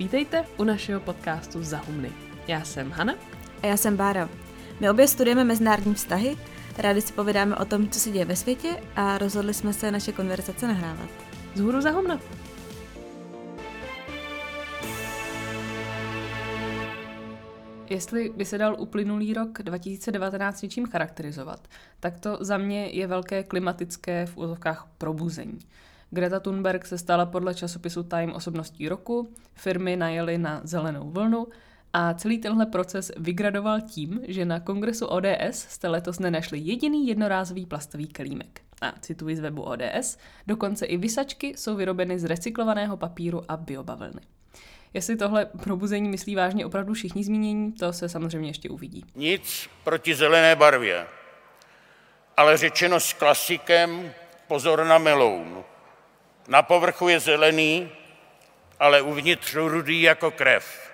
Vítejte u našeho podcastu Zahumny. Já jsem Hana. A já jsem Bára. My obě studujeme mezinárodní vztahy, rádi si povídáme o tom, co se děje ve světě a rozhodli jsme se naše konverzace nahrávat. Zhůru Zahumna. Jestli by se dal uplynulý rok 2019 něčím charakterizovat, tak to za mě je velké klimatické v úzovkách probuzení. Greta Thunberg se stala podle časopisu Time osobností roku, firmy najeli na zelenou vlnu a celý tenhle proces vygradoval tím, že na kongresu ODS jste letos nenašli jediný jednorázový plastový kelímek. A cituji z webu ODS, dokonce i vysačky jsou vyrobeny z recyklovaného papíru a biobavlny. Jestli tohle probuzení myslí vážně opravdu všichni zmínění, to se samozřejmě ještě uvidí. Nic proti zelené barvě, ale řečeno s klasikem pozor na meloun. Na povrchu je zelený, ale uvnitř rudý jako krev.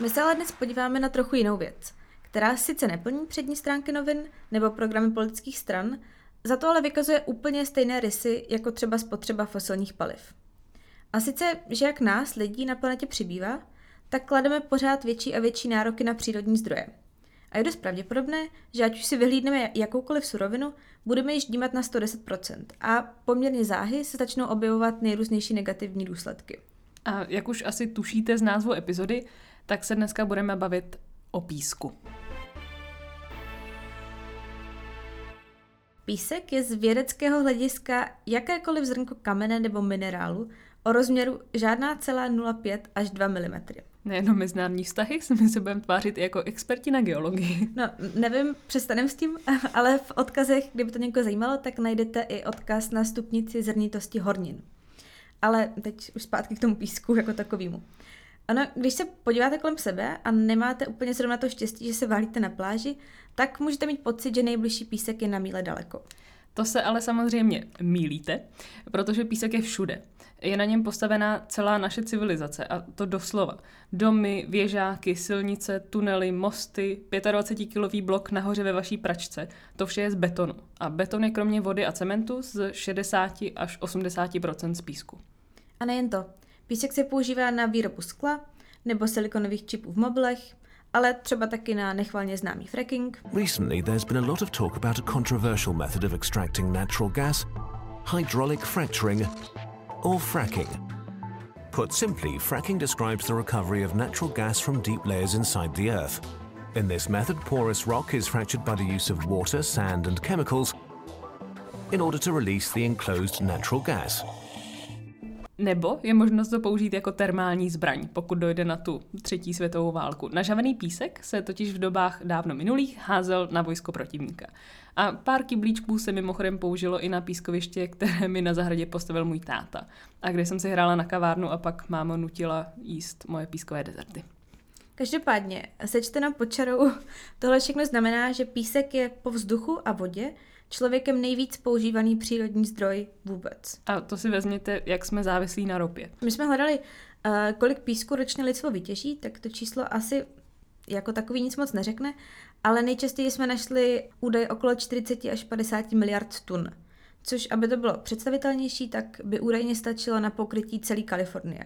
My se ale dnes podíváme na trochu jinou věc, která sice neplní přední stránky novin nebo programy politických stran, za to ale vykazuje úplně stejné rysy jako třeba spotřeba fosilních paliv. A sice, že jak nás, lidí na planetě přibývá, tak klademe pořád větší a větší nároky na přírodní zdroje. A je dost pravděpodobné, že ať už si vyhlídneme jakoukoliv surovinu, budeme již dímat na 110% a poměrně záhy se začnou objevovat nejrůznější negativní důsledky. A jak už asi tušíte z názvu epizody, tak se dneska budeme bavit o písku. Písek je z vědeckého hlediska jakékoliv zrnko kamene nebo minerálu o rozměru žádná celá 0,5 až 2 mm. Nejenom mezinárodní vztahy, my se budeme tvářit i jako experti na geologii. No, nevím, přestanem s tím, ale v odkazech, kdyby to někoho zajímalo, tak najdete i odkaz na stupnici zrnitosti hornin. Ale teď už zpátky k tomu písku jako takovému. Ano, když se podíváte kolem sebe a nemáte úplně zrovna to štěstí, že se válíte na pláži, tak můžete mít pocit, že nejbližší písek je na míle daleko. To se ale samozřejmě mílíte, protože písek je všude. Je na něm postavená celá naše civilizace a to doslova. Domy, věžáky, silnice, tunely, mosty, 25-kilový blok nahoře ve vaší pračce. To vše je z betonu. A beton je kromě vody a cementu z 60 až 80 z písku. A nejen to. Písek se používá na výrobu skla nebo silikonových čipů v mobilech, ale třeba taky na nechvalně známý fracking. Recently there's been a lot of talk about a controversial method of extracting natural gas, hydraulic fracturing or fracking. Put simply, fracking describes the recovery of natural gas from deep layers inside the earth. In this method, porous rock is fractured by the use of water, sand and chemicals in order to release the enclosed natural gas. Nebo je možnost to použít jako termální zbraň, pokud dojde na tu třetí světovou válku. Nažavený písek se totiž v dobách dávno minulých házel na vojsko protivníka. A pár kyblíčků se mimochodem použilo i na pískoviště, které mi na zahradě postavil můj táta. A kde jsem si hrála na kavárnu a pak máma nutila jíst moje pískové dezerty. Každopádně, sečteno pod čarou, tohle všechno znamená, že písek je po vzduchu a vodě člověkem nejvíc používaný přírodní zdroj vůbec. A to si vezměte, jak jsme závislí na ropě. My jsme hledali, uh, kolik písku ročně lidstvo vytěží, tak to číslo asi jako takový nic moc neřekne, ale nejčastěji jsme našli údaj okolo 40 až 50 miliard tun. Což, aby to bylo představitelnější, tak by údajně stačilo na pokrytí celé Kalifornie.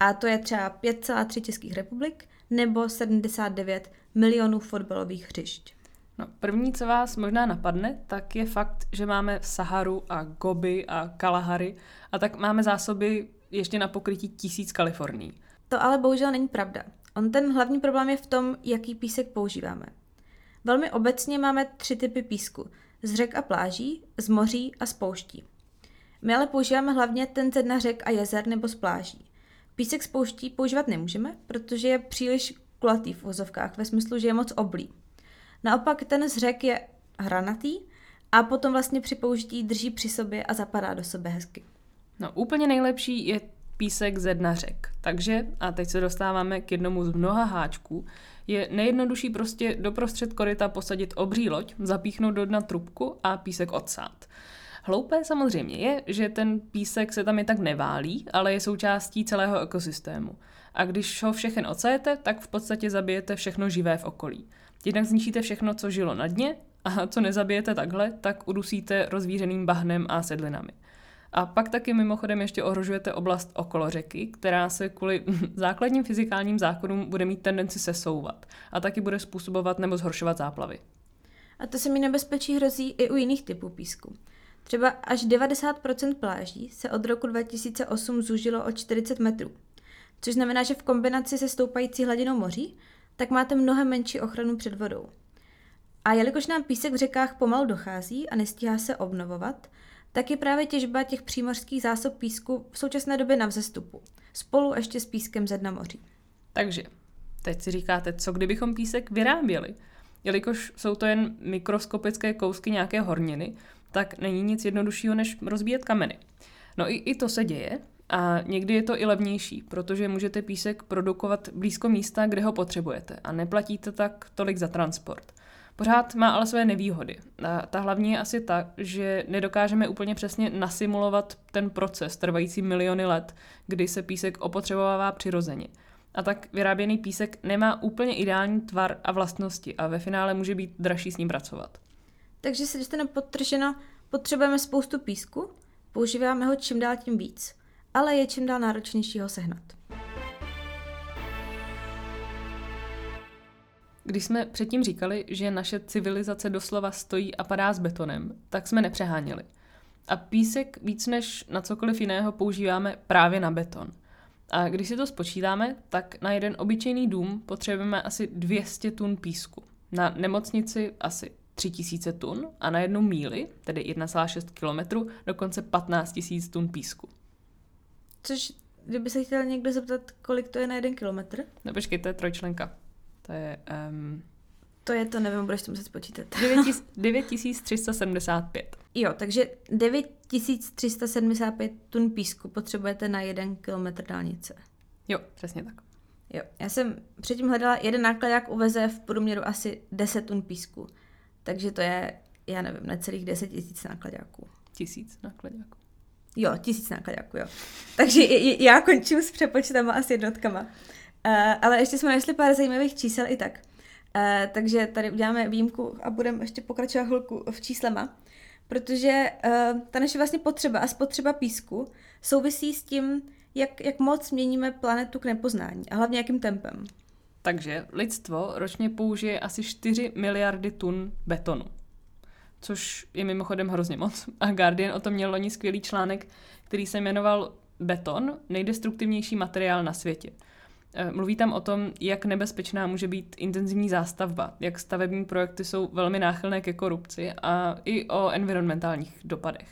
A to je třeba 5,3 Českých republik nebo 79 milionů fotbalových hřišť. No, první, co vás možná napadne, tak je fakt, že máme Saharu a Gobi a Kalahary a tak máme zásoby ještě na pokrytí tisíc Kalifornií. To ale bohužel není pravda. On ten hlavní problém je v tom, jaký písek používáme. Velmi obecně máme tři typy písku. Z řek a pláží, z moří a z pouští. My ale používáme hlavně ten z na řek a jezer nebo z pláží. Písek z pouští používat nemůžeme, protože je příliš kulatý v vozovkách, ve smyslu, že je moc oblý. Naopak ten z řek je hranatý a potom vlastně při použití drží při sobě a zapadá do sebe hezky. No úplně nejlepší je písek ze dna řek. Takže, a teď se dostáváme k jednomu z mnoha háčků, je nejjednodušší prostě doprostřed koryta posadit obří loď, zapíchnout do dna trubku a písek odsát. Hloupé samozřejmě je, že ten písek se tam je tak neválí, ale je součástí celého ekosystému. A když ho všechen ocajete, tak v podstatě zabijete všechno živé v okolí. Jednak zničíte všechno, co žilo na dně, a co nezabijete takhle, tak udusíte rozvířeným bahnem a sedlinami. A pak taky mimochodem ještě ohrožujete oblast okolo řeky, která se kvůli základním fyzikálním zákonům bude mít tendenci sesouvat a taky bude způsobovat nebo zhoršovat záplavy. A to se mi nebezpečí hrozí i u jiných typů písku. Třeba až 90% pláží se od roku 2008 zúžilo o 40 metrů, což znamená, že v kombinaci se stoupající hladinou moří, tak máte mnohem menší ochranu před vodou. A jelikož nám písek v řekách pomalu dochází a nestíhá se obnovovat, tak je právě těžba těch přímořských zásob písku v současné době na vzestupu, spolu ještě s pískem ze dna moří. Takže, teď si říkáte, co kdybychom písek vyráběli? Jelikož jsou to jen mikroskopické kousky nějaké horniny, tak není nic jednoduššího, než rozbíjet kameny. No i, i to se děje a někdy je to i levnější, protože můžete písek produkovat blízko místa, kde ho potřebujete a neplatíte tak tolik za transport. Pořád má ale své nevýhody. A ta hlavní je asi ta, že nedokážeme úplně přesně nasimulovat ten proces trvající miliony let, kdy se písek opotřebovává přirozeně. A tak vyráběný písek nemá úplně ideální tvar a vlastnosti a ve finále může být dražší s ním pracovat. Takže se dostane podtrženo, potřebujeme spoustu písku, používáme ho čím dál tím víc, ale je čím dál náročnější ho sehnat. Když jsme předtím říkali, že naše civilizace doslova stojí a padá s betonem, tak jsme nepřeháněli. A písek víc než na cokoliv jiného používáme právě na beton. A když si to spočítáme, tak na jeden obyčejný dům potřebujeme asi 200 tun písku. Na nemocnici asi 3000 tun a na jednu míli, tedy 1,6 km, dokonce 15 000 tun písku. Což, kdyby se chtěl někdo zeptat, kolik to je na jeden kilometr? No počkej, to je trojčlenka. To je... Um, to je to, nevím, budeš to muset spočítat. 9375. Jo, takže 9375 tun písku potřebujete na jeden kilometr dálnice. Jo, přesně tak. Jo, já jsem předtím hledala, jeden nákladák uveze v průměru asi 10 tun písku. Takže to je, já nevím, necelých 10 tisíc nákladáků. Tisíc nákladáků. Jo, tisíc nákladáků, jo. Takže já končím s přepočtama a s jednotkama. Uh, ale ještě jsme našli pár zajímavých čísel i tak. Uh, takže tady uděláme výjimku a budeme ještě pokračovat chvilku v číslema, protože uh, ta naše vlastně potřeba a spotřeba písku souvisí s tím, jak, jak moc měníme planetu k nepoznání a hlavně jakým tempem. Takže lidstvo ročně použije asi 4 miliardy tun betonu, což je mimochodem hrozně moc. A Guardian o tom měl loni skvělý článek, který se jmenoval Beton, nejdestruktivnější materiál na světě. E, mluví tam o tom, jak nebezpečná může být intenzivní zástavba, jak stavební projekty jsou velmi náchylné ke korupci a i o environmentálních dopadech.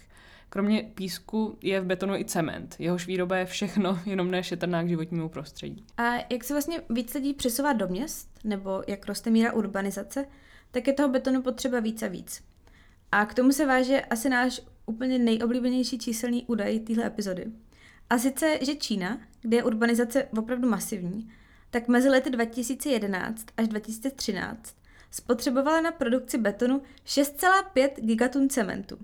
Kromě písku je v betonu i cement. Jehož výroba je všechno, jenom ne šetrná k životnímu prostředí. A jak se vlastně víc lidí přesouvá do měst, nebo jak roste míra urbanizace, tak je toho betonu potřeba víc a víc. A k tomu se váže asi náš úplně nejoblíbenější číselný údaj téhle epizody. A sice, že Čína, kde je urbanizace opravdu masivní, tak mezi lety 2011 až 2013 spotřebovala na produkci betonu 6,5 gigatun cementu.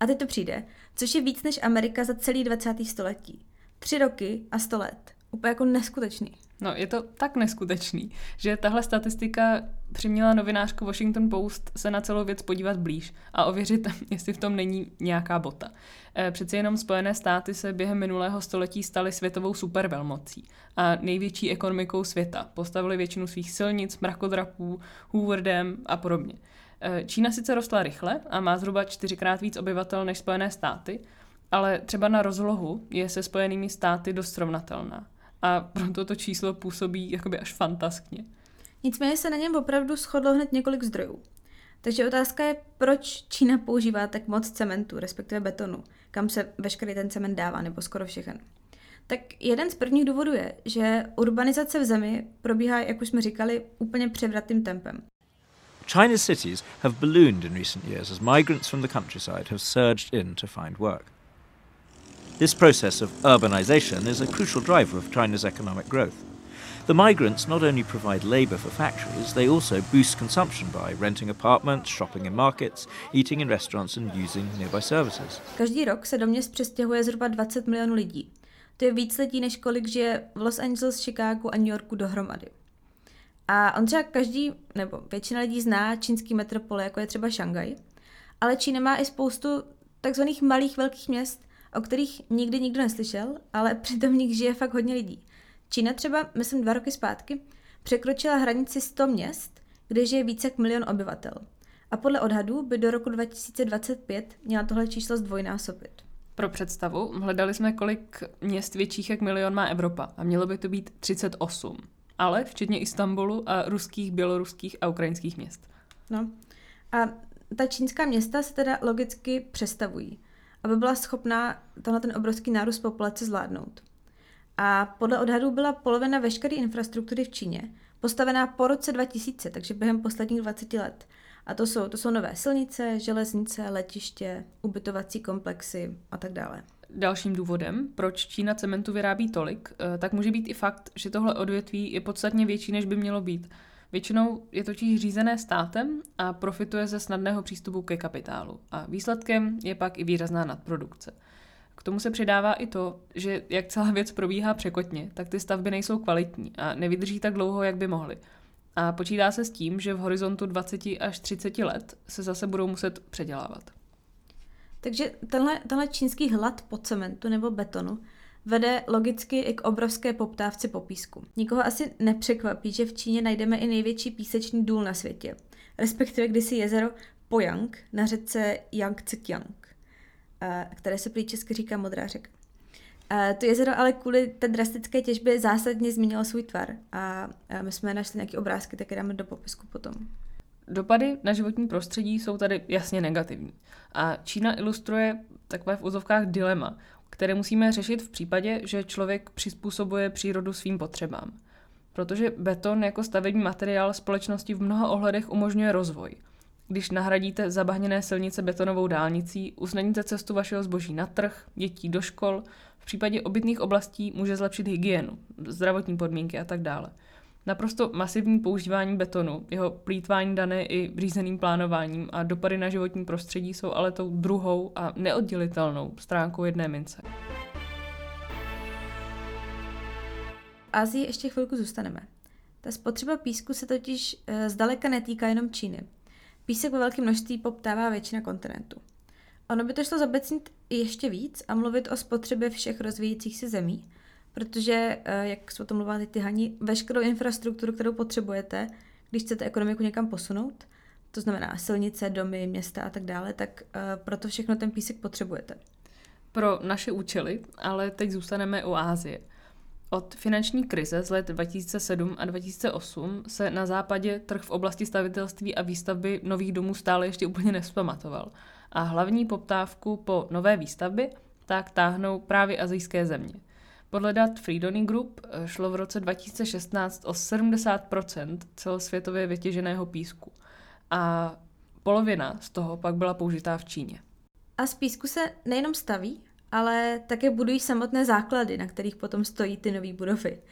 A teď to přijde, což je víc než Amerika za celý 20. století. Tři roky a sto let. Úplně jako neskutečný. No, je to tak neskutečný, že tahle statistika přiměla novinářku Washington Post se na celou věc podívat blíž a ověřit, jestli v tom není nějaká bota. Eh, přeci jenom Spojené státy se během minulého století staly světovou supervelmocí a největší ekonomikou světa. Postavili většinu svých silnic, mrakodrapů, Hoover Dam a podobně. Eh, Čína sice rostla rychle a má zhruba čtyřikrát víc obyvatel než Spojené státy, ale třeba na rozlohu je se Spojenými státy dost srovnatelná. A proto to číslo působí jakoby až fantaskně. Nicméně se na něm opravdu shodlo hned několik zdrojů. Takže otázka je, proč Čína používá tak moc cementu, respektive betonu, kam se veškerý ten cement dává, nebo skoro všechen. Tak jeden z prvních důvodů je, že urbanizace v zemi probíhá, jak už jsme říkali, úplně převratným tempem. China's cities have ballooned in recent years as migrants from the countryside have surged in to find work. This process of urbanization is a crucial driver of China's economic growth. The migrants not only provide labour for factories, they also boost consumption by renting apartments, shopping in markets, eating in restaurants and using nearby services. Každý rok se do měst přestěhuje zhruba 20 milionů lidí. To je víc lidí, než kolik žije v Los Angeles, Chicago a New Yorku dohromady. A on třeba každý, nebo většina lidí zná čínský metropole, jako je třeba Šangaj, ale Čína má i spoustu takzvaných malých velkých měst o kterých nikdy nikdo neslyšel, ale přitom v nich žije fakt hodně lidí. Čína třeba, myslím dva roky zpátky, překročila hranici 100 měst, kde žije více jak milion obyvatel. A podle odhadů by do roku 2025 měla tohle číslo zdvojnásobit. Pro představu, hledali jsme, kolik měst větších jak milion má Evropa a mělo by to být 38. Ale včetně Istanbulu a ruských, běloruských a ukrajinských měst. No. A ta čínská města se teda logicky přestavují, aby byla schopná tenhle ten obrovský nárůst populace zvládnout. A podle odhadů byla polovina veškeré infrastruktury v Číně postavená po roce 2000, takže během posledních 20 let. A to jsou, to jsou nové silnice, železnice, letiště, ubytovací komplexy a tak dále. Dalším důvodem, proč Čína cementu vyrábí tolik, eh, tak může být i fakt, že tohle odvětví je podstatně větší, než by mělo být. Většinou je totiž řízené státem a profituje ze snadného přístupu ke kapitálu. A výsledkem je pak i výrazná nadprodukce. K tomu se přidává i to, že jak celá věc probíhá překotně, tak ty stavby nejsou kvalitní a nevydrží tak dlouho, jak by mohly. A počítá se s tím, že v horizontu 20 až 30 let se zase budou muset předělávat. Takže tenhle, tenhle čínský hlad po cementu nebo betonu vede logicky i k obrovské poptávce po písku. Nikoho asi nepřekvapí, že v Číně najdeme i největší písečný důl na světě, respektive kdysi jezero Pojang na řece Yangtze-kiang, které se prý česky říká Modrá řeka. To jezero ale kvůli té drastické těžbě zásadně změnilo svůj tvar a my jsme našli nějaké obrázky, také dáme do popisku potom. Dopady na životní prostředí jsou tady jasně negativní. A Čína ilustruje takové v úzovkách dilema, které musíme řešit v případě, že člověk přizpůsobuje přírodu svým potřebám. Protože beton jako stavební materiál společnosti v mnoha ohledech umožňuje rozvoj. Když nahradíte zabahněné silnice betonovou dálnicí, usnadníte cestu vašeho zboží na trh, dětí do škol, v případě obytných oblastí může zlepšit hygienu, zdravotní podmínky a tak dále. Naprosto masivní používání betonu, jeho plítvání dané i řízeným plánováním a dopady na životní prostředí jsou ale tou druhou a neoddělitelnou stránkou jedné mince. V Asii ještě chvilku zůstaneme. Ta spotřeba písku se totiž e, zdaleka netýká jenom Číny. Písek ve velkém množství poptává většina kontinentu. Ono by to šlo zabecnit ještě víc a mluvit o spotřebě všech rozvíjících se zemí, protože, eh, jak jsme o tom mluvila ty Hani, veškerou infrastrukturu, kterou potřebujete, když chcete ekonomiku někam posunout, to znamená silnice, domy, města a tak dále, tak uh, proto všechno ten písek potřebujete. Pro naše účely, ale teď zůstaneme u Ázie. Od finanční krize z let 2007 a 2008 se na západě trh v oblasti stavitelství a výstavby nových domů stále ještě úplně nespamatoval. A hlavní poptávku po nové výstavbě tak táhnou právě azijské země – podle dat Freedony Group eh, šlo v roce 2016 o 70% celosvětově vytěženého písku a polovina z toho pak byla použitá v Číně. A z písku se nejenom staví, ale také budují samotné základy, na kterých potom stojí ty nové budovy.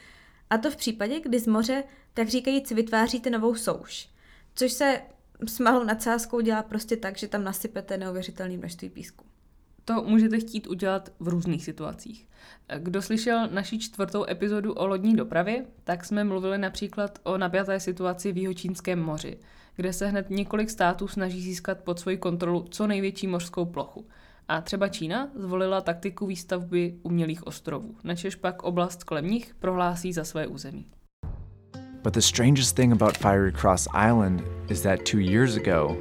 A to v případě, kdy z moře, tak říkajíc, vytváříte novou souš, což se s malou nadsázkou dělá prostě tak, že tam nasypete neuvěřitelné množství písku. To můžete chtít udělat v různých situacích. Kdo slyšel naši čtvrtou epizodu o lodní dopravě, tak jsme mluvili například o napjaté situaci v Jihočínském moři, kde se hned několik států snaží získat pod svoji kontrolu co největší mořskou plochu. A třeba Čína zvolila taktiku výstavby umělých ostrovů, načež pak oblast kolem nich prohlásí za své území. But the strangest thing about Fiery Cross Island is that two years ago,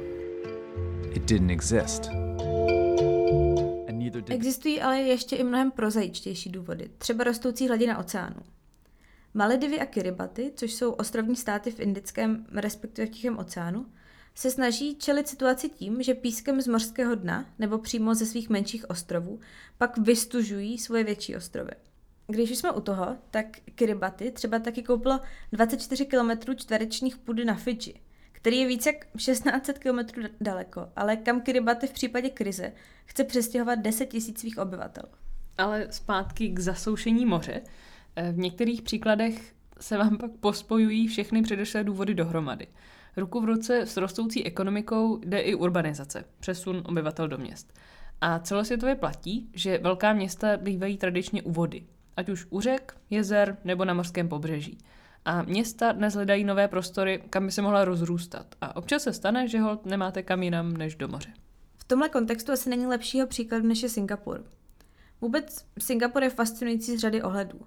it didn't exist. Existují ale ještě i mnohem prozajičtější důvody, třeba rostoucí hladina oceánu. Maledivy a Kiribati, což jsou ostrovní státy v Indickém, respektive v Tichém oceánu, se snaží čelit situaci tím, že pískem z mořského dna nebo přímo ze svých menších ostrovů pak vystužují svoje větší ostrovy. Když už jsme u toho, tak Kiribati třeba taky koupilo 24 km čtverečních půdy na Fidži, který je více jak 1600 km daleko, ale kam Kiribati v případě krize chce přestěhovat 10 tisíc svých obyvatel. Ale zpátky k zasoušení moře. Eh, v některých příkladech se vám pak pospojují všechny předešlé důvody dohromady. Ruku v ruce s rostoucí ekonomikou jde i urbanizace, přesun obyvatel do měst. A celosvětově platí, že velká města bývají tradičně u vody, ať už u řek, jezer nebo na mořském pobřeží. A města dnes hledají nové prostory, kam by se mohla rozrůstat. A občas se stane, že ho nemáte kam jinam než do moře. V tomhle kontextu asi není lepšího příkladu než je Singapur. Vůbec Singapur je fascinující z řady ohledů.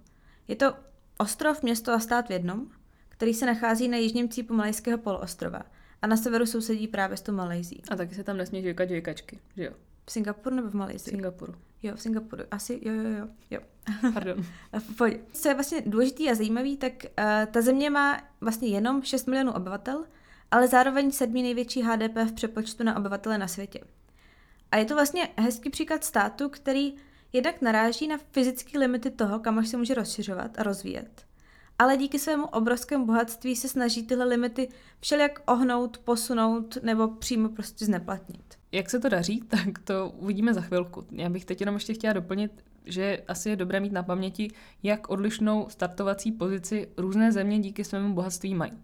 Je to ostrov, město a stát v jednom, který se nachází na jižním cípu Malajského poloostrova a na severu sousedí právě s tou Malajzí. A taky se tam nesmí žvejkat žvejkačky, že jo? V Singapuru nebo v V Malajzii? Singapuru. Jo, v Singapuru. Asi, jo, jo, jo. jo. Pardon. Pohodě. Co je vlastně důležitý a zajímavý, tak uh, ta země má vlastně jenom 6 milionů obyvatel, ale zároveň sedmý největší HDP v přepočtu na obyvatele na světě. A je to vlastně hezký příklad státu, který jednak naráží na fyzické limity toho, kam až se může rozšiřovat a rozvíjet. Ale díky svému obrovskému bohatství se snaží tyhle limity všelijak ohnout, posunout nebo přímo prostě zneplatnit. Jak se to daří, tak to uvidíme za chvilku. Já bych teď jenom ještě chtěla doplnit, že asi je dobré mít na paměti, jak odlišnou startovací pozici různé země díky svému bohatství mají.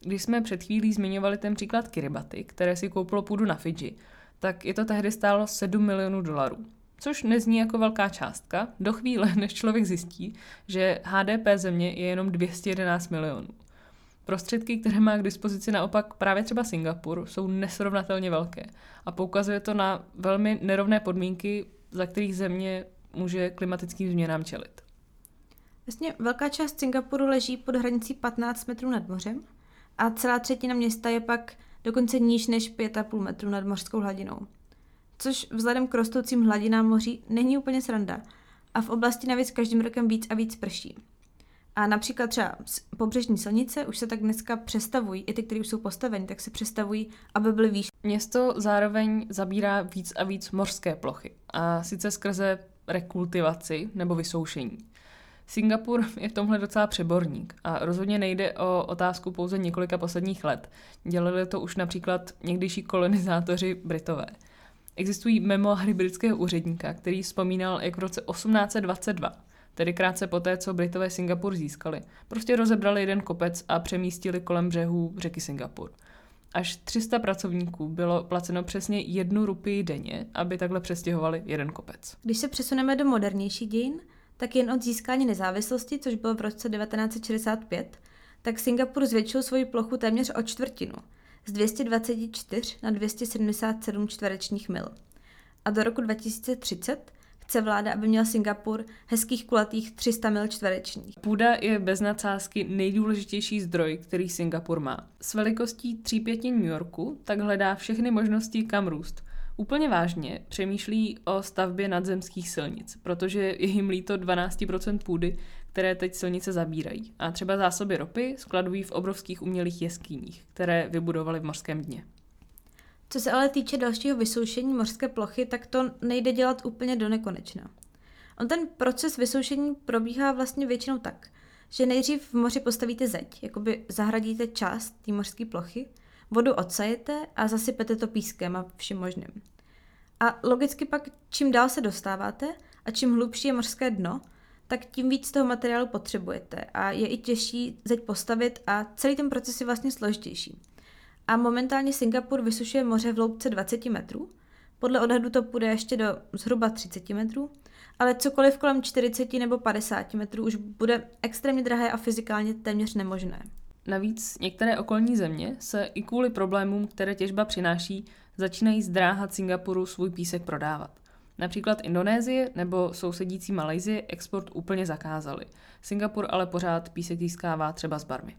Když jsme před chvílí zmiňovali ten příklad Kiribati, které si koupilo půdu na Fidži, tak je to tehdy stálo 7 milionů dolarů. Což nezní jako velká částka, do chvíle, než člověk zjistí, že HDP země je jenom 211 milionů. Prostředky, které má k dispozici naopak právě třeba Singapur, jsou nesrovnatelně velké a poukazuje to na velmi nerovné podmínky, za kterých země může klimatickým změnám čelit. Vlastně velká část Singapuru leží pod hranicí 15 metrů nad mořem a celá třetina města je pak dokonce níž než 5,5 metrů nad mořskou hladinou. Což vzhledem k rostoucím hladinám moří není úplně sranda a v oblasti navíc každým rokem víc a víc prší. A například třeba pobřežní silnice už se tak dneska přestavují, i ty, které už jsou postaveny, tak se přestavují, aby byly výš. Město zároveň zabírá víc a víc mořské plochy, a sice skrze rekultivaci nebo vysoušení. Singapur je v tomhle docela přeborník a rozhodně nejde o otázku pouze několika posledních let. Dělali to už například někdejší kolonizátoři Britové. Existují memoáry britského úředníka, který vzpomínal, jak v roce 1822, tedy krátce poté, co Britové Singapur získali, prostě rozebrali jeden kopec a přemístili kolem břehů řeky Singapur. Až 300 pracovníků bylo placeno přesně jednu rupii denně, aby takhle přestěhovali jeden kopec. Když se přesuneme do modernější dějin, tak jen od získání nezávislosti, což bylo v roce 1965, tak Singapur zvětšil svoji plochu téměř o čtvrtinu, z 224 na 277 čtverečních mil. A do roku 2030 chce vláda, aby měl Singapur hezkých kulatých 300 mil čtverečních. Půda je bez nadsázky nejdůležitější zdroj, který Singapur má. S velikostí tří pětin New Yorku tak hledá všechny možnosti, kam růst. Úplně vážně přemýšlí o stavbě nadzemských silnic, protože je jim líto 12% půdy, které teď silnice zabírají. A třeba zásoby ropy skladují v obrovských umělých jeskyních, které vybudovali v mořském dně. Co se ale týče dalšího vysoušení mořské plochy, tak to nejde dělat úplně do nekonečna. On ten proces vysoušení probíhá vlastně většinou tak, že nejdřív v moři postavíte zeď, jakoby zahradíte část té mořské plochy, vodu odsajete a zasypete to pískem a vším možným. A logicky pak, čím dál se dostáváte a čím hlubší je mořské dno, tak tím víc toho materiálu potřebujete a je i těžší zeď postavit a celý ten proces je vlastně složitější. A momentálně Singapur vysušuje moře v hloubce 20 metrů. Podle odhadu to půjde ještě do zhruba 30 metrů, ale cokoliv kolem 40 nebo 50 metrů už bude extrémně drahé a fyzikálně téměř nemožné. Navíc některé okolní země se i kvůli problémům, které těžba přináší, začínají zdráhat Singapuru svůj písek prodávat. Například Indonésie nebo sousedící Malajzie export úplně zakázali. Singapur ale pořád písek získává třeba z Barmy.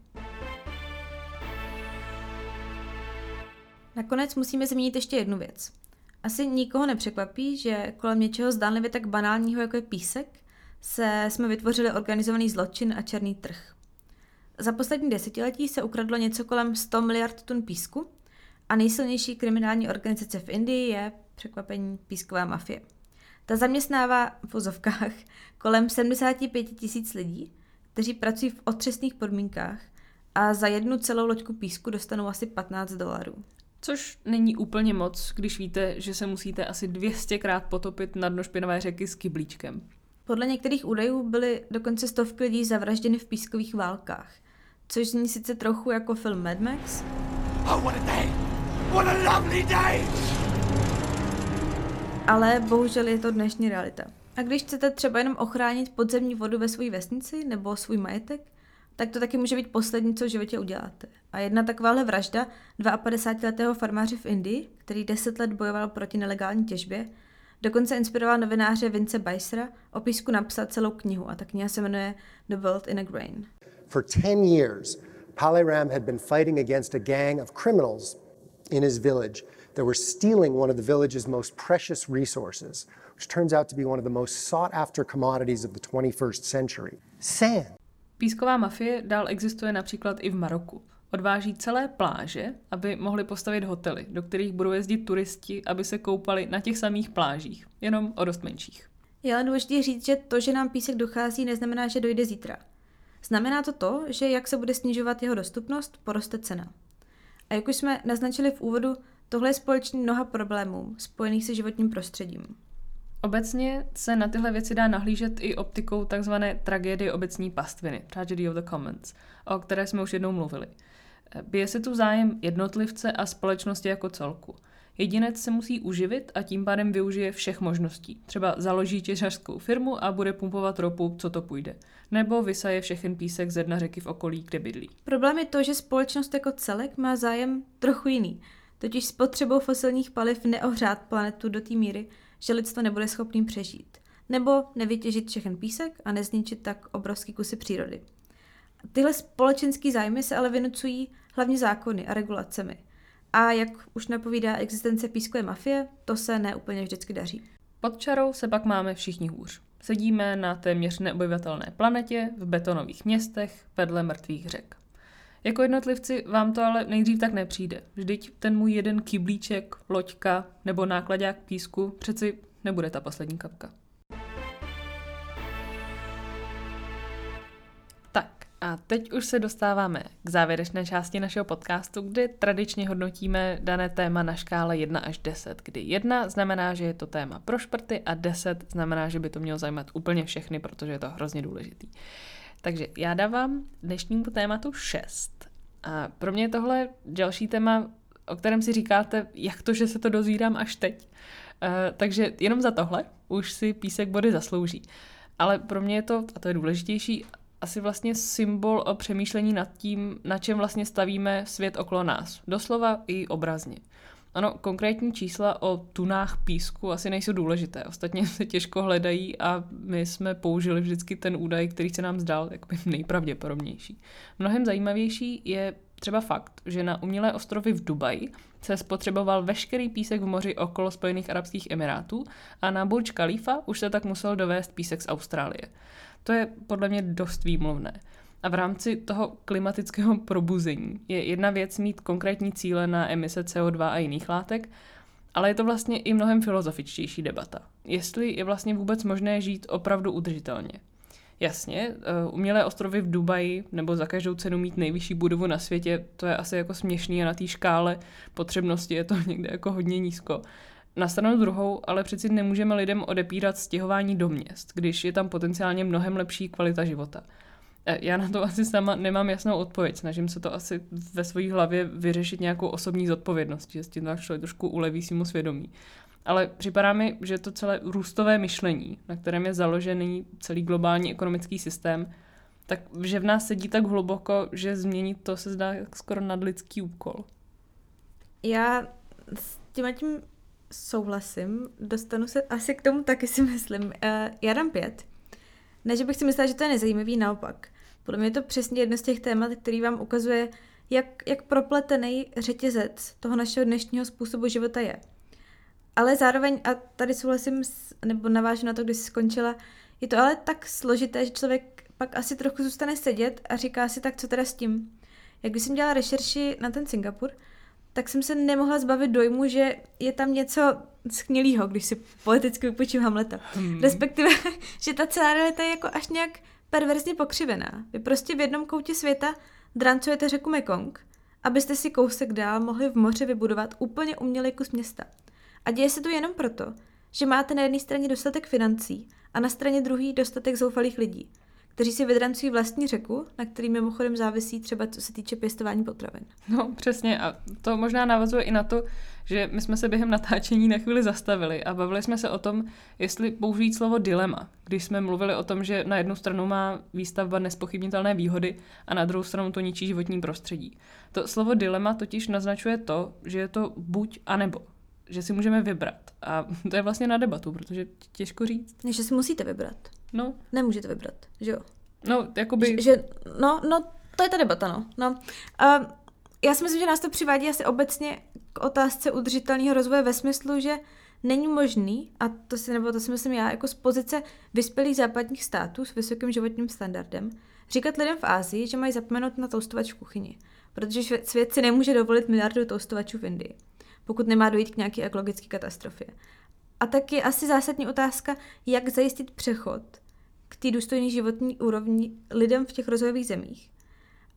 Nakonec musíme zmínit ještě jednu věc. Asi nikoho nepřekvapí, že kolem něčeho zdánlivě tak banálního, jako je písek, se jsme vytvořili organizovaný zločin a černý trh. Za poslední desetiletí se ukradlo něco kolem 100 miliard tun písku a nejsilnější kriminální organizace v Indii je překvapení písková mafie. Ta zaměstnává v vozovkách kolem 75 tisíc lidí, kteří pracují v otřesných podmínkách a za jednu celou loďku písku dostanou asi 15 dolarů. Což není úplně moc, když víte, že se musíte asi 200krát potopit na dno špinavé řeky s kyblíčkem. Podle některých údajů byly dokonce stovky lidí zavražděny v pískových válkách, což zní sice trochu jako film Mad Max, Oh, what a day! What a lovely day! ale bohužel je to dnešní realita. A když chcete třeba jenom ochránit podzemní vodu ve své vesnici nebo svůj majetek, tak to taky může být poslední, co v životě uděláte. A jedna takováhle vražda 52-letého farmáře v Indii, který 10 let bojoval proti nelegální těžbě, Dokonce inspiroval novináře Vince Bicera o písku napsat celou knihu a ta kniha se jmenuje The World in a Grain. For 10 years, Pale Ram had been fighting against a gang of criminals in his village that were stealing one of the village's most precious resources, which turns out to be one of the most sought after commodities of the 21st century sand. Písková mafie dál existuje například i v Maroku. Odváží celé pláže, aby mohli postavit hotely, do kterých budou jezdit turisti, aby se koupali na těch samých plážích, jenom o dost menších. Je ale důležité říct, že to, že nám písek dochází, neznamená, že dojde zítra. Znamená to to, že jak se bude snižovat jeho dostupnost, poroste cena. A jak už jsme naznačili v úvodu, tohle je společný mnoha problémů spojených se životním prostředím. Obecně se na tyhle věci dá nahlížet i optikou tzv. tragédie obecní pastviny, Tragedy of the Commons, o které jsme už jednou mluvili. Bije se tu zájem jednotlivce a společnosti jako celku. Jedinec se musí uživit a tím pádem využije všech možností. Třeba založí těžařskou firmu a bude pumpovat ropu, co to půjde. Nebo vysaje všechen písek ze dna řeky v okolí, kde bydlí. Problém je to, že společnost jako celek má zájem trochu jiný. Totiž s potřebou fosilních paliv neohřát planetu do té míry, že lidstvo nebude schopným přežít. Nebo nevytěžit všechen písek a nezničit tak obrovský kusy přírody. Tyhle společenské zájmy se ale vynucují hlavně zákony a regulacemi. A jak už napovídá existence pískové mafie, to se neúplně vždycky daří. Pod čarou se pak máme všichni hůř. Sedíme na téměř neobyvatelné planetě, v betonových městech, vedle mrtvých řek. Jako jednotlivci vám to ale nejdřív tak nepřijde. Vždyť ten můj jeden kyblíček, loďka nebo nákladák písku přeci nebude ta poslední kapka. Tak a teď už se dostáváme k závěrečné části našeho podcastu, kdy tradičně hodnotíme dané téma na škále 1 až 10, kdy 1 znamená, že je to téma pro šprty a 10 znamená, že by to mělo zajímat úplně všechny, protože je to hrozně důležitý. Takže já dávám dnešnímu tématu 6. A pro mě je tohle další téma, o kterém si říkáte, jak to, že se to dozvídám až teď. Uh, takže jenom za tohle už si písek body zaslouží. Ale pro mě je to, a to je důležitější, asi vlastně symbol o přemýšlení nad tím, na čem vlastně stavíme svět okolo nás. Doslova i obrazně. Ano, konkrétní čísla o tunách písku asi nejsou důležité, ostatně se těžko hledají a my jsme použili vždycky ten údaj, který se nám zdal jakoby nejpravděpodobnější. Mnohem zajímavější je třeba fakt, že na umělé ostrovy v Dubaji se spotřeboval veškerý písek v moři okolo Spojených Arabských Emirátů a na Burj Khalifa už se tak musel dovést písek z Austrálie. To je podle mě dost výmluvné. A v rámci toho klimatického probuzení je jedna věc mít konkrétní cíle na emise CO2 a jiných látek, ale je to vlastně i mnohem filozofičtější debata. Jestli je vlastně vůbec možné žít opravdu udržitelně. Jasně, eh, umělé ostrovy v Dubaji nebo za každou cenu mít nejvyšší budovu na světě, to je asi jako směšný a na té škále potřebnosti je to někde jako hodně nízko. Na stranu druhou ale přeci nemůžeme lidem odepírat stěhování do měst, když je tam potenciálně mnohem lepší kvalita života. E, já na to asi sama nemám jasnou odpověď. Snažím se to asi ve své hlavě vyřešit nějakou osobní zodpovědnost, že s tím člověk trošku uleví svýmu svědomí. Ale připadá mi, že to celé růstové myšlení, na kterém je založený celý globální ekonomický systém, tak že v nás sedí tak hluboko, že změnit to se zdá skoro nadlidský úkol. Já s tím tím souhlasím, dostanu se asi k tomu taky si myslím. Uh, já dám pět. Ne, že bych si myslela, že to je nezajímavý, naopak. Podle mě je to přesně jedno z těch témat, který vám ukazuje, jak, jak propletený řetězec toho našeho dnešního způsobu života je. Ale zároveň, a tady souhlasím, s, nebo navážu na to, když jsi skončila, je to ale tak složité, že člověk pak asi trochu zůstane sedět a říká si, tak co teda s tím. Jak když jsem dělala rešerši na ten Singapur, tak jsem se nemohla zbavit dojmu, že je tam něco sknělýho, když si politicky vypočím Hamleta. Hmm. Respektive, že ta celá realita je jako až nějak perverzně pokřivená. Vy prostě v jednom koutě světa drancujete řeku Mekong, abyste si kousek dál mohli v moři vybudovat úplně umělý kus města. A děje se to jenom proto, že máte na jedné straně dostatek financí a na straně druhé dostatek zoufalých lidí kteří si vydrancují vlastní řeku, na který mimochodem závisí třeba co se týče pěstování potravin. No přesně a to možná navazuje i na to, že my jsme se během natáčení na chvíli zastavili a bavili jsme se o tom, jestli použít slovo dilema, když jsme mluvili o tom, že na jednu stranu má výstavba nespochybnitelné výhody a na druhou stranu to ničí životní prostředí. To slovo dilema totiž naznačuje to, že je to buď a nebo že si můžeme vybrat. A to je vlastně na debatu, protože těžko říct. Že si musíte vybrat. No, Nemůžete vybrat, že jo? no, jakoby... Že, že no, no, to je ta debata, no. no. Uh, já si myslím, že nás to přivádí asi obecně k otázce udržitelného rozvoje ve smyslu, že není možný, a to si, nebo to si myslím já, jako z pozice vyspělých západních států s vysokým životním standardem, říkat lidem v Ázii, že mají zapomenout na toustovač v kuchyni, protože svět si nemůže dovolit miliardu toustovačů v Indii, pokud nemá dojít k nějaké ekologické katastrofě. A tak je asi zásadní otázka, jak zajistit přechod k té důstojné životní úrovni lidem v těch rozvojových zemích.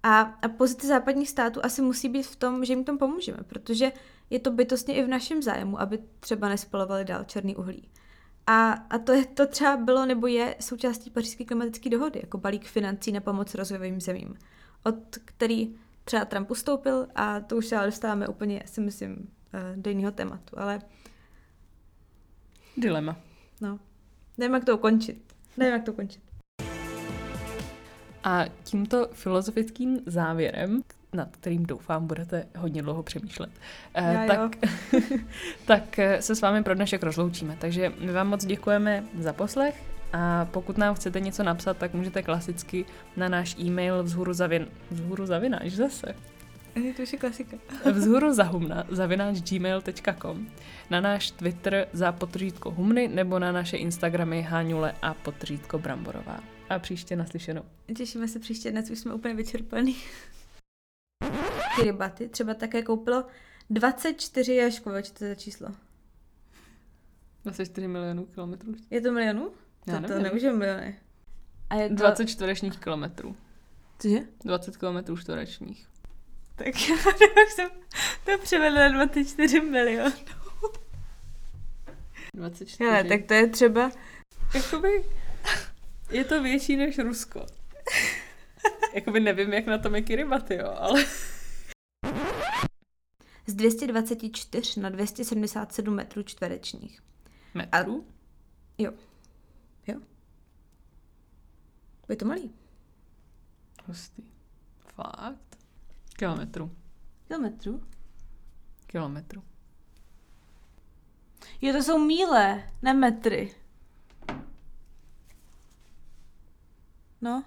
A, a pozice západních států asi musí být v tom, že jim tom pomůžeme, protože je to bytostně i v našem zájmu, aby třeba nespalovali dál černý uhlí. A, a to, je, to třeba bylo nebo je součástí pařížské klimatické dohody, jako balík financí na pomoc rozvojovým zemím, od který třeba Trump ustoupil a to už se ale dostáváme úplně, si myslím, eh, do jiného tématu, ale Dilema. no, nevím, jak to ukončit. Nevím, jak to ukončit. A tímto filozofickým závěrem, nad kterým doufám budete hodně dlouho přemýšlet, eh, Já tak, tak eh, se s vámi pro dnešek rozloučíme. Takže my vám moc děkujeme za poslech a pokud nám chcete něco napsat, tak můžete klasicky na náš e-mail vzhůru, zavin, vzhůru zavináč zase. To už je klasika. Vzhůru zahumna zavináč gmail.com na náš Twitter za potržítko humny nebo na naše Instagramy Háňule a potržítko Bramborová. A příště naslyšenou. Těšíme se příště, dnes už jsme úplně vyčerpaný. Ty rybaty třeba také koupilo 24 Jaškové, co to je za číslo? 24 milionů kilometrů. Je to milionů? Já to, to nevím. nemůže miliony. A je to... 20 čtverečních kilometrů. Cože? 20 kilometrů čtverečních. Tak já jsem to převedla na 24 milionů. 24. Hele, tak to je třeba... Jakoby je to větší než Rusko. Jakoby nevím, jak na tom je Kiribati, jo, ale... Z 224 na 277 metrů čtverečních. Metrů? Jo. Jo. Je to malý. Hustý. Fakt? Kilometrů. Kilometrů? Kilometrů. Jo, to jsou míle, ne metry. No.